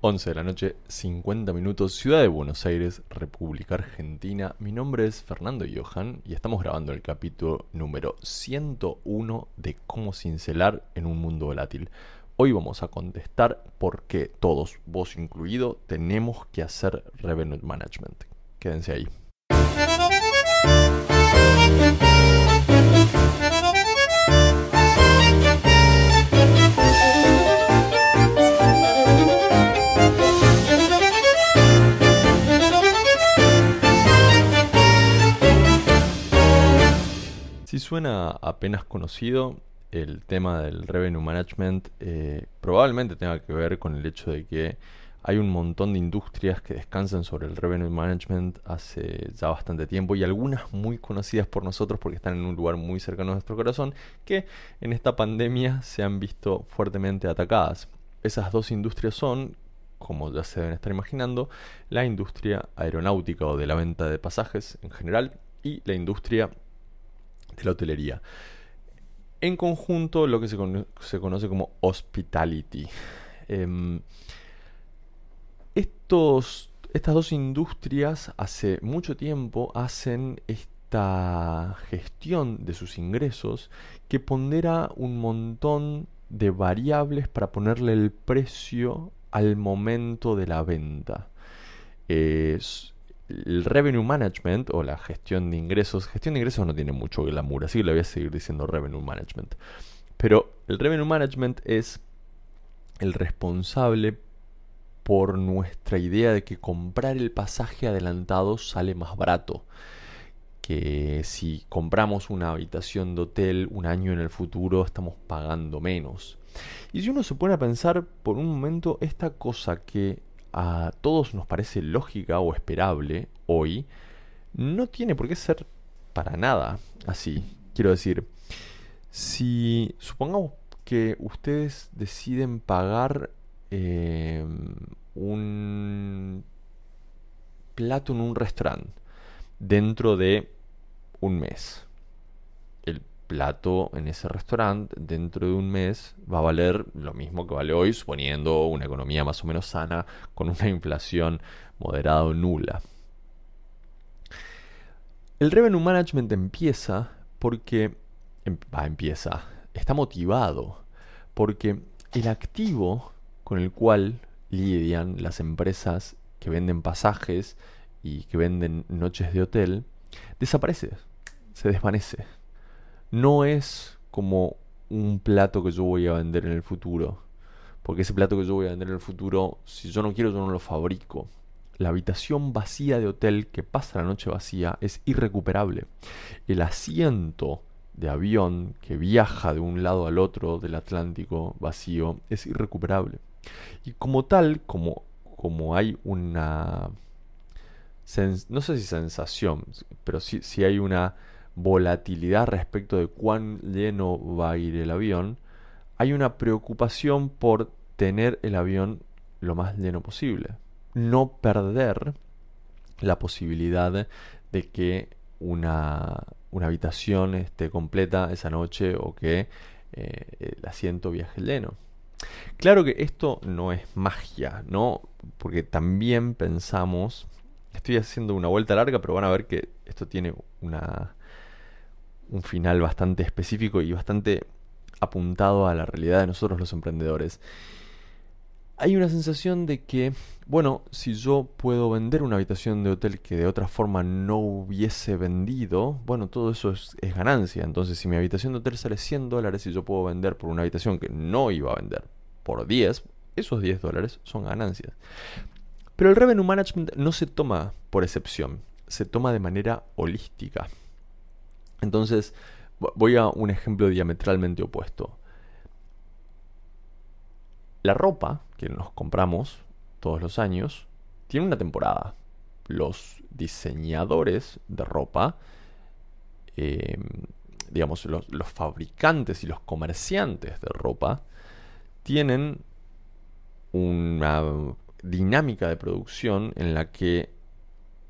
11 de la noche, 50 minutos, Ciudad de Buenos Aires, República Argentina. Mi nombre es Fernando Johan y estamos grabando el capítulo número 101 de Cómo cincelar en un mundo volátil. Hoy vamos a contestar por qué todos, vos incluido, tenemos que hacer Revenue Management. Quédense ahí. Si suena apenas conocido, el tema del revenue management eh, probablemente tenga que ver con el hecho de que hay un montón de industrias que descansan sobre el revenue management hace ya bastante tiempo y algunas muy conocidas por nosotros porque están en un lugar muy cercano a nuestro corazón que en esta pandemia se han visto fuertemente atacadas. Esas dos industrias son, como ya se deben estar imaginando, la industria aeronáutica o de la venta de pasajes en general y la industria de la hotelería. En conjunto, lo que se, conoce como hospitality. Em, estos, estas dos industrias hace mucho tiempo hacen esta gestión de sus ingresos que pondera un montón de variables para ponerle el precio al momento de la venta. Es, el revenue management o la gestión de ingresos, gestión de ingresos no tiene mucho glamour, así que le voy a seguir diciendo revenue management. Pero el revenue management es el responsable por nuestra idea de que comprar el pasaje adelantado sale más barato que si compramos una habitación de hotel un año en el futuro estamos pagando menos. Y si uno se pone a pensar por un momento esta cosa que a todos nos parece lógica o esperable hoy, no tiene por qué ser para nada así. Quiero decir, si supongamos que ustedes deciden pagar em, un plato en un restaurante dentro de un mes plato en ese restaurante dentro de un mes va a valer lo mismo que vale hoy, suponiendo una economía más o menos sana con una inflación moderada o nula. El revenue management empieza porque em, va, empieza, está motivado porque el activo con el cual lidian las empresas que venden pasajes y que venden noches de hotel desaparece, se desvanece no es como un plato que yo voy a vender en el futuro. Porque ese plato que yo voy a vender en el futuro, si yo no quiero, yo no lo fabrico. La habitación vacía de hotel que pasa la noche vacía es irrecuperable. El asiento de avión que viaja de un lado al otro del Atlántico vacío es irrecuperable. Y como tal, como, como hay una... no sé si sensación, pero sí, si hay una volatilidad respecto de cuán lleno va a ir el avión, hay una preocupación por tener el avión lo más lleno posible. No perder la posibilidad de que una, habitación esté completa esa noche o que eh, el asiento viaje lleno. Claro que esto no es magia, ¿no? Porque también pensamos, estoy haciendo una vuelta larga, pero van a ver que esto tiene una, un final bastante específico y bastante apuntado a la realidad de nosotros los emprendedores. Hay una sensación de que, bueno, si yo puedo vender una habitación de hotel que de otra forma no hubiese vendido, bueno, todo eso es, ganancia. Entonces, si mi habitación de hotel sale 100 dólares y yo puedo vender por una habitación que no iba a vender por 10, esos 10 dólares son ganancias. Pero el revenue management no se toma por excepción, se toma de manera holística. Entonces, voy a un ejemplo diametralmente opuesto. La ropa que nos compramos todos los años tiene una temporada. Los diseñadores de ropa, em, digamos, los, fabricantes y los comerciantes de ropa, tienen una dinámica de producción en la que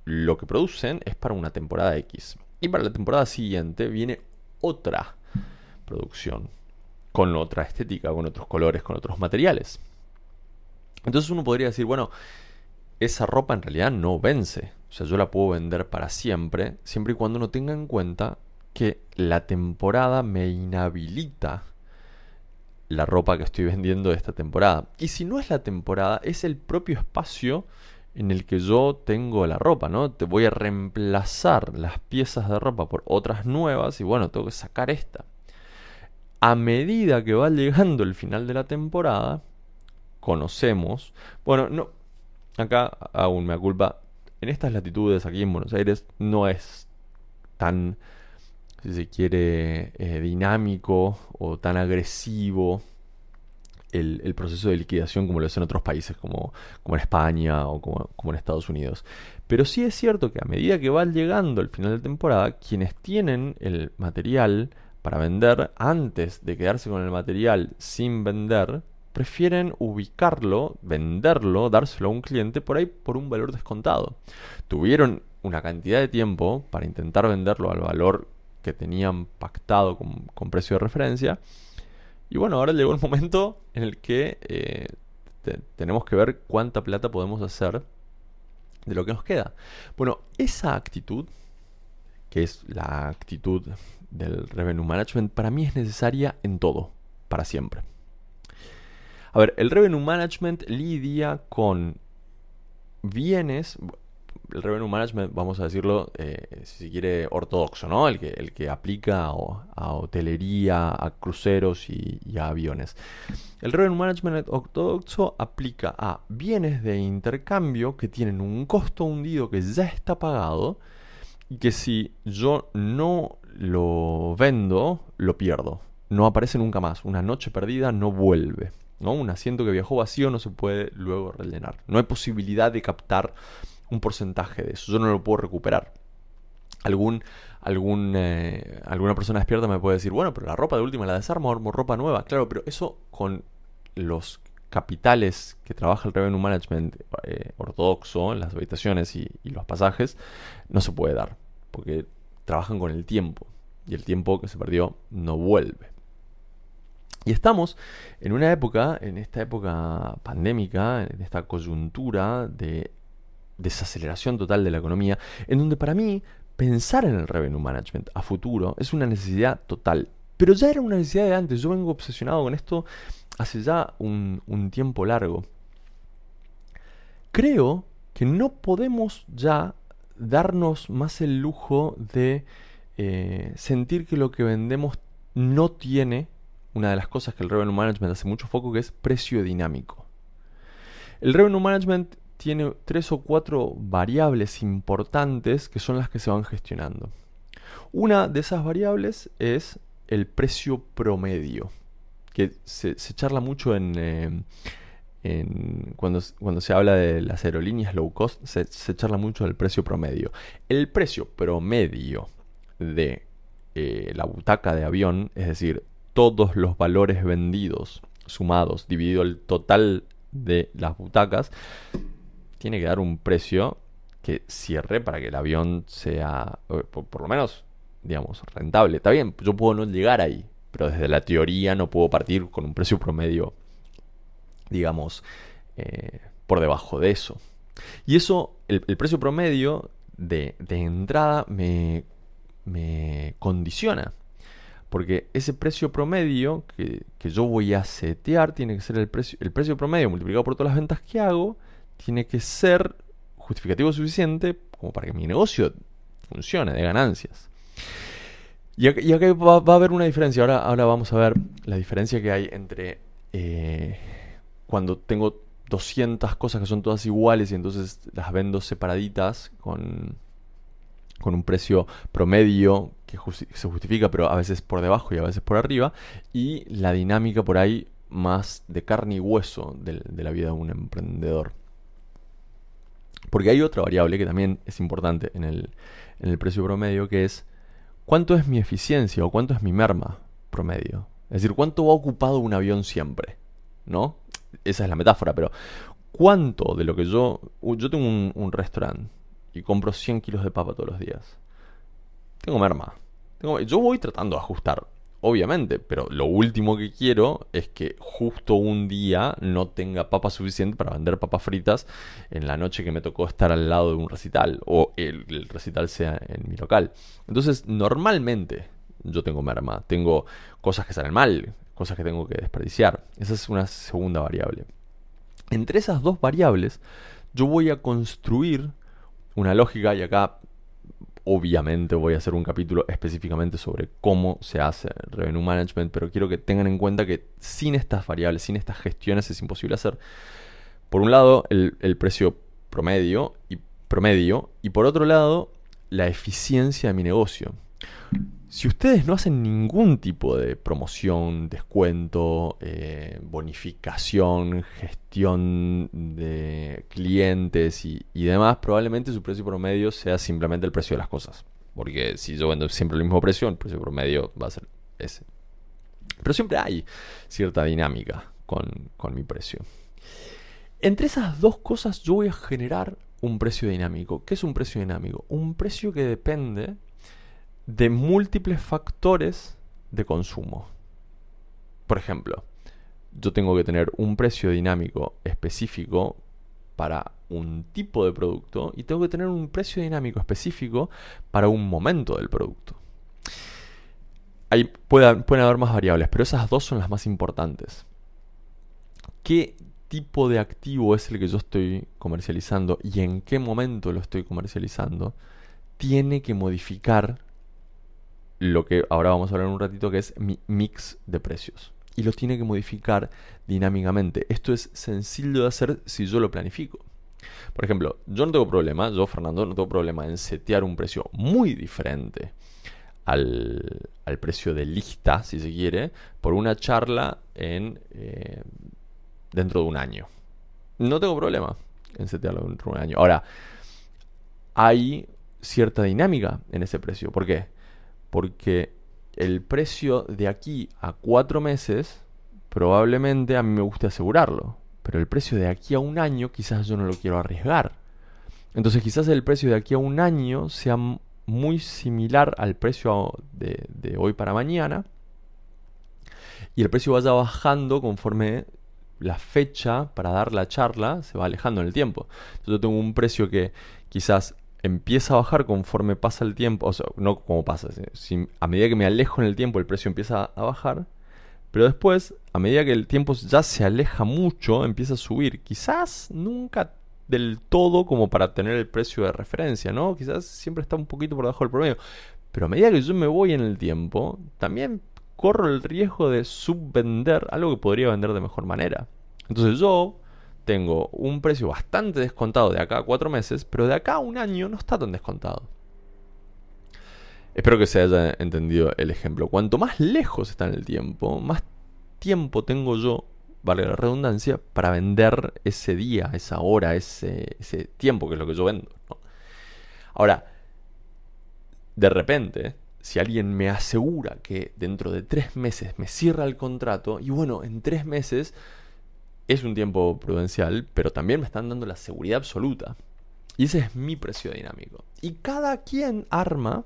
lo que producen es para una temporada X. Y para la temporada siguiente viene otra producción, con otra estética, con otros colores, con otros materiales. Entonces uno podría decir, bueno, esa ropa en realidad no vence. O sea, yo la puedo vender para siempre, siempre y cuando uno tenga en cuenta que la temporada me inhabilita la ropa que estoy vendiendo esta temporada. Y si no es la temporada, es el propio espacio en el que yo tengo la ropa, ¿no? Te voy a reemplazar las piezas de ropa por otras nuevas y bueno, tengo que sacar esta. A medida que va llegando el final de la temporada, conocemos, bueno, no, acá aún me culpa, en estas latitudes aquí en Buenos Aires no es tan si se quiere, eh, dinámico o tan agresivo el, proceso de liquidación como lo es en otros países como, como en España o como, como, en Estados Unidos. Pero sí es cierto que a medida que va llegando el final de temporada, quienes tienen el material para vender antes de quedarse con el material sin vender, prefieren ubicarlo, venderlo, dárselo a un cliente por ahí por un valor descontado. Tuvieron una cantidad de tiempo para intentar venderlo al valor que tenían pactado con, precio de referencia. Y bueno, ahora llegó el momento en el que eh, tenemos que ver cuánta plata podemos hacer de lo que nos queda. Bueno, esa actitud, que es la actitud del revenue management, para mí es necesaria en todo, para siempre. A ver, el revenue management lidia con bienes, el revenue management, vamos a decirlo, eh, si se quiere, ortodoxo, ¿no? El que, el que aplica a, hotelería, a cruceros y, a aviones. El revenue management ortodoxo aplica a bienes de intercambio que tienen un costo hundido que ya está pagado y que si yo no lo vendo, lo pierdo. No aparece nunca más. Una noche perdida no vuelve. ¿no? Un asiento que viajó vacío no se puede luego rellenar. No hay posibilidad de captar un porcentaje de eso. Yo no lo puedo recuperar. Algún, algún, eh, alguna persona despierta me puede decir, bueno, pero la ropa de última la desarmo, armo ropa nueva. Claro, pero eso con los capitales que trabaja el Revenue Management eh, ortodoxo las habitaciones y, los pasajes, no se puede dar, porque trabajan con el tiempo y el tiempo que se perdió no vuelve. Y estamos en una época, en esta época pandémica, en esta coyuntura de desaceleración total de la economía, en donde para mí pensar en el revenue management a futuro es una necesidad total. Pero ya era una necesidad de antes, yo vengo obsesionado con esto hace ya un, tiempo largo. Creo que no podemos ya darnos más el lujo de eh, sentir que lo que vendemos no tiene una de las cosas que el revenue management hace mucho foco, que es precio dinámico. El revenue management tiene tres o cuatro variables importantes que son las que se van gestionando. Una de esas variables es el precio promedio, que se, charla mucho en, eh, cuando, cuando, se habla de las aerolíneas low cost, se, charla mucho del precio promedio. El precio promedio de eh, la butaca de avión, es decir, todos los valores vendidos sumados dividido el total de las butacas, tiene que dar un precio que cierre para que el avión sea, por, lo menos, digamos, rentable. Está bien, yo puedo no llegar ahí, pero desde la teoría no puedo partir con un precio promedio, digamos, eh, por debajo de eso. Y eso, el, precio promedio de, entrada me, me, condiciona. Porque ese precio promedio que, que, yo voy a setear tiene que ser el precio, el precio promedio multiplicado por todas las ventas que hago tiene que ser justificativo suficiente como para que mi negocio funcione de ganancias. Y acá, va, a haber una diferencia. Ahora, vamos a ver la diferencia que hay entre eh, cuando tengo 200 cosas que son todas iguales y entonces las vendo separaditas con, con un precio promedio que se justifica, pero a veces por debajo y a veces por arriba, y la dinámica por ahí más de carne y hueso de la vida de un emprendedor. Porque hay otra variable que también es importante en el, precio promedio, que es cuánto es mi eficiencia o cuánto es mi merma promedio. Es decir, cuánto va ocupado un avión siempre. ¿No? Esa es la metáfora, pero ¿cuánto de lo que yo... Yo tengo un, restaurante y compro 100 kilos de papa todos los días. Tengo merma. yo voy tratando de ajustar obviamente, pero lo último que quiero es que justo un día no tenga papa suficiente para vender papas fritas en la noche que me tocó estar al lado de un recital o el, recital sea en mi local. Entonces, normalmente yo tengo merma, tengo cosas que salen mal, cosas que tengo que desperdiciar. Esa es una segunda variable. Entre esas dos variables, yo voy a construir una lógica y acá obviamente voy a hacer un capítulo específicamente sobre cómo se hace revenue management, pero quiero que tengan en cuenta que sin estas variables, sin estas gestiones es imposible hacer. Por un lado, el, el precio promedio y promedio y por otro lado, la eficiencia de mi negocio. Si ustedes no hacen ningún tipo de promoción, descuento, eh, bonificación, gestión de clientes y, demás, probablemente su precio promedio sea simplemente el precio de las cosas. Porque si yo vendo siempre el mismo precio, el precio promedio va a ser ese. Pero siempre hay cierta dinámica con, con mi precio. Entre esas dos cosas yo voy a generar un precio dinámico. ¿Qué es un precio dinámico? Un precio que depende de múltiples factores de consumo. Por ejemplo, yo tengo que tener un precio dinámico específico para un tipo de producto y tengo que tener un precio dinámico específico para un momento del producto. Ahí pueden, pueden haber más variables, pero esas dos son las más importantes. ¿Qué tipo de activo es el que yo estoy comercializando y en qué momento lo estoy comercializando? Tiene que modificar lo que ahora vamos a hablar en un ratito, que es mi mix de precios. Y lo tiene que modificar dinámicamente. Esto es sencillo de hacer si yo lo planifico. Por ejemplo, yo no tengo problema, yo Fernando, no tengo problema en setear un precio muy diferente al, precio de lista, si se quiere, por una charla en, eh, dentro de un año. No tengo problema en setearlo dentro de un año. Ahora, hay cierta dinámica en ese precio. ¿Por qué? Porque el precio de aquí a cuatro meses probablemente a mí me guste asegurarlo, pero el precio de aquí a un año quizás yo no lo quiero arriesgar. Entonces quizás el precio de aquí a un año sea muy similar al precio de, hoy para mañana y el precio vaya bajando conforme la fecha para dar la charla se va alejando en el tiempo. Entonces yo tengo un precio que quizás empieza a bajar conforme pasa el tiempo, o sea, no como pasa, a medida que me alejo en el tiempo el precio empieza a bajar, pero después, a medida que el tiempo ya se aleja mucho, empieza a subir. Quizás nunca del todo como para tener el precio de referencia, ¿no? Quizás siempre está un poquito por debajo del promedio. Pero a medida que yo me voy en el tiempo, también corro el riesgo de subvender algo que podría vender de mejor manera. Entonces yo tengo un precio bastante descontado de acá a cuatro meses, pero de acá a un año no está tan descontado. Espero que se haya entendido el ejemplo. Cuanto más lejos está en el tiempo, más tiempo tengo yo, vale la redundancia, para vender ese día, esa hora, ese, tiempo que es lo que yo vendo. Ahora, de repente, si alguien me asegura que dentro de tres meses me cierra el contrato, y bueno, en tres meses es un tiempo prudencial, pero también me están dando la seguridad absoluta. Y ese es mi precio dinámico. Y cada quien arma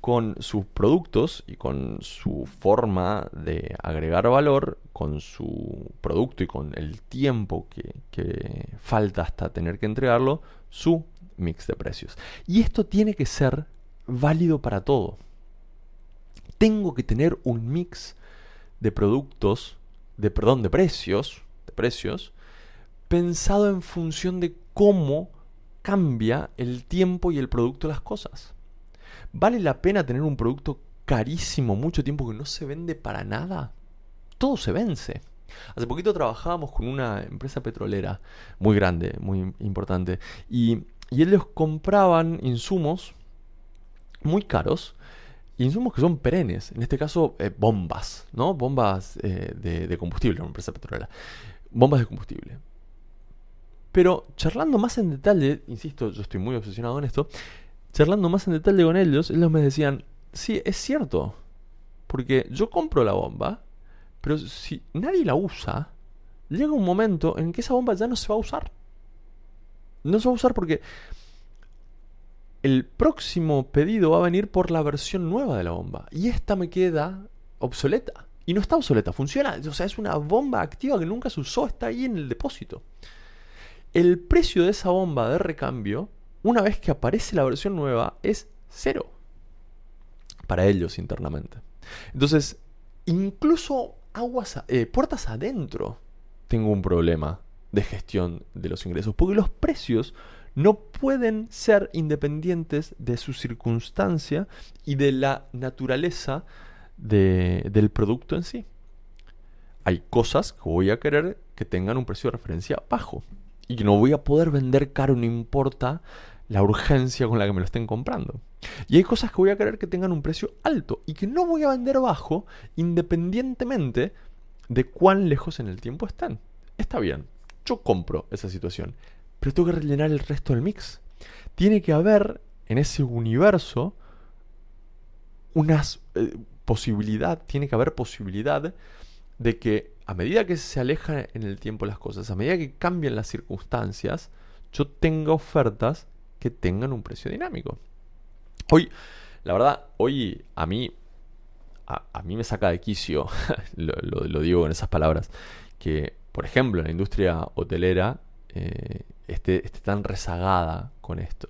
con sus productos y con su forma de agregar valor, con su producto y con el tiempo que, que, falta hasta tener que entregarlo, su mix de precios. Y esto tiene que ser válido para todo. Tengo que tener un mix de productos, de perdón, de precios, precios, pensado en función de cómo cambia el tiempo y el producto de las cosas. ¿Vale la pena tener un producto carísimo mucho tiempo que no se vende para nada? Todo se vence. Hace poquito trabajábamos con una empresa petrolera muy grande, muy importante, y, ellos compraban insumos muy caros, insumos que son perennes, en este caso eh, bombas, ¿no? Bombas eh, de, de, combustible, una empresa petrolera bombas de combustible. Pero charlando más en detalle, insisto, yo estoy muy obsesionado en esto, charlando más en detalle con ellos, ellos me decían, sí, es cierto, porque yo compro la bomba, pero si nadie la usa, llega un momento en que esa bomba ya no se va a usar. No se va a usar porque el próximo pedido va a venir por la versión nueva de la bomba. Y esta me queda obsoleta. Y no está obsoleta, funciona. O sea, es una bomba activa que nunca se usó, está ahí en el depósito. El precio de esa bomba de recambio, una vez que aparece la versión nueva, es cero. Para ellos internamente. Entonces, incluso aguas, eh, puertas adentro, tengo un problema de gestión de los ingresos. Porque los precios no pueden ser independientes de su circunstancia y de la naturaleza del producto en sí. Hay cosas que voy a querer que tengan un precio de referencia bajo y que no voy a poder vender caro, no importa la urgencia con la que me lo estén comprando. Y hay cosas que voy a querer que tengan un precio alto y que no voy a vender bajo independientemente de cuán lejos en el tiempo estén. Está bien, yo compro esa situación, pero tengo que rellenar el resto del mix. Tiene que haber en ese universo unas eh, posibilidad, tiene que haber posibilidad de que a medida que se alejan en el tiempo las cosas, a medida que cambian las circunstancias, yo tenga ofertas que tengan un precio dinámico. Hoy, la verdad, hoy a mí, a, mí me saca de quicio, lo, digo con esas palabras, que, por ejemplo, la industria hotelera eh, esté, tan rezagada con esto.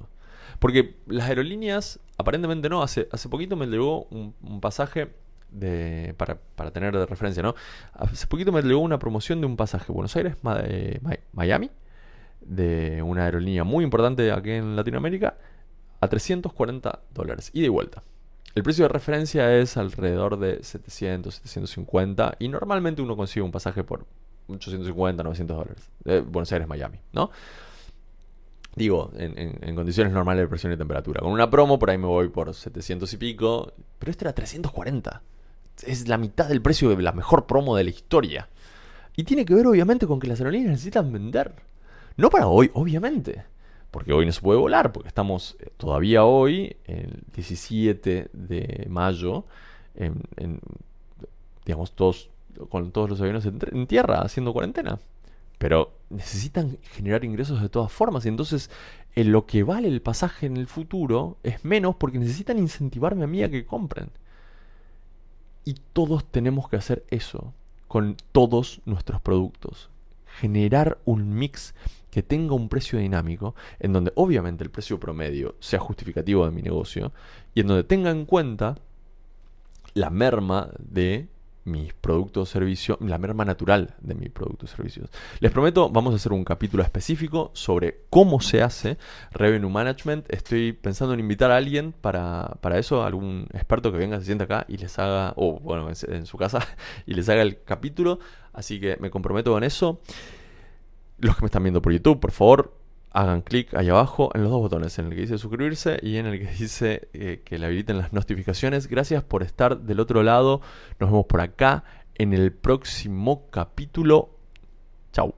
Porque las aerolíneas, aparentemente no, hace, hace poquito me llegó un, pasaje de, para, tener de referencia, ¿no? Hace poquito me llegó una promoción de un pasaje Buenos Aires, eh, Miami, de una aerolínea muy importante aquí en Latinoamérica, a 340 dólares, ida y vuelta. El precio de referencia es alrededor de 700, 750 y normalmente uno consigue un pasaje por 850, 900 dólares. De Buenos Aires, Miami, ¿no? Digo, en, condiciones normales de presión y temperatura. Con una promo por ahí me voy por 700 y pico, pero este era 340. Es la mitad del precio de la mejor promo de la historia. Y tiene que ver obviamente con que las aerolíneas necesitan vender. No para hoy, obviamente. Porque hoy no se puede volar, porque estamos eh, todavía hoy, el 17 de mayo, en, digamos, todos con todos los aviones en, tierra haciendo cuarentena. Pero necesitan generar ingresos de todas formas. Y entonces en lo que vale el pasaje en el futuro es menos porque necesitan incentivarme a mí a que compren. Y todos tenemos que hacer eso con todos nuestros productos. Generar un mix que tenga un precio dinámico, en donde obviamente el precio promedio sea justificativo de mi negocio, y en donde tenga en cuenta la merma de mis productos o servicios, la merma natural de mis productos o servicios. Les prometo, vamos a hacer un capítulo específico sobre cómo se hace Revenue Management. Estoy pensando en invitar a alguien para, para eso, algún experto que venga, se sienta acá y les haga, o bueno, en su casa, y les haga el capítulo. Así que me comprometo con eso. Los que me están viendo por YouTube, por favor, hagan clic ahí abajo en los dos botones, en el que dice suscribirse y en el que dice eh, que le habiliten las notificaciones. Gracias por estar del otro lado. Nos vemos por acá en el próximo capítulo. Chau.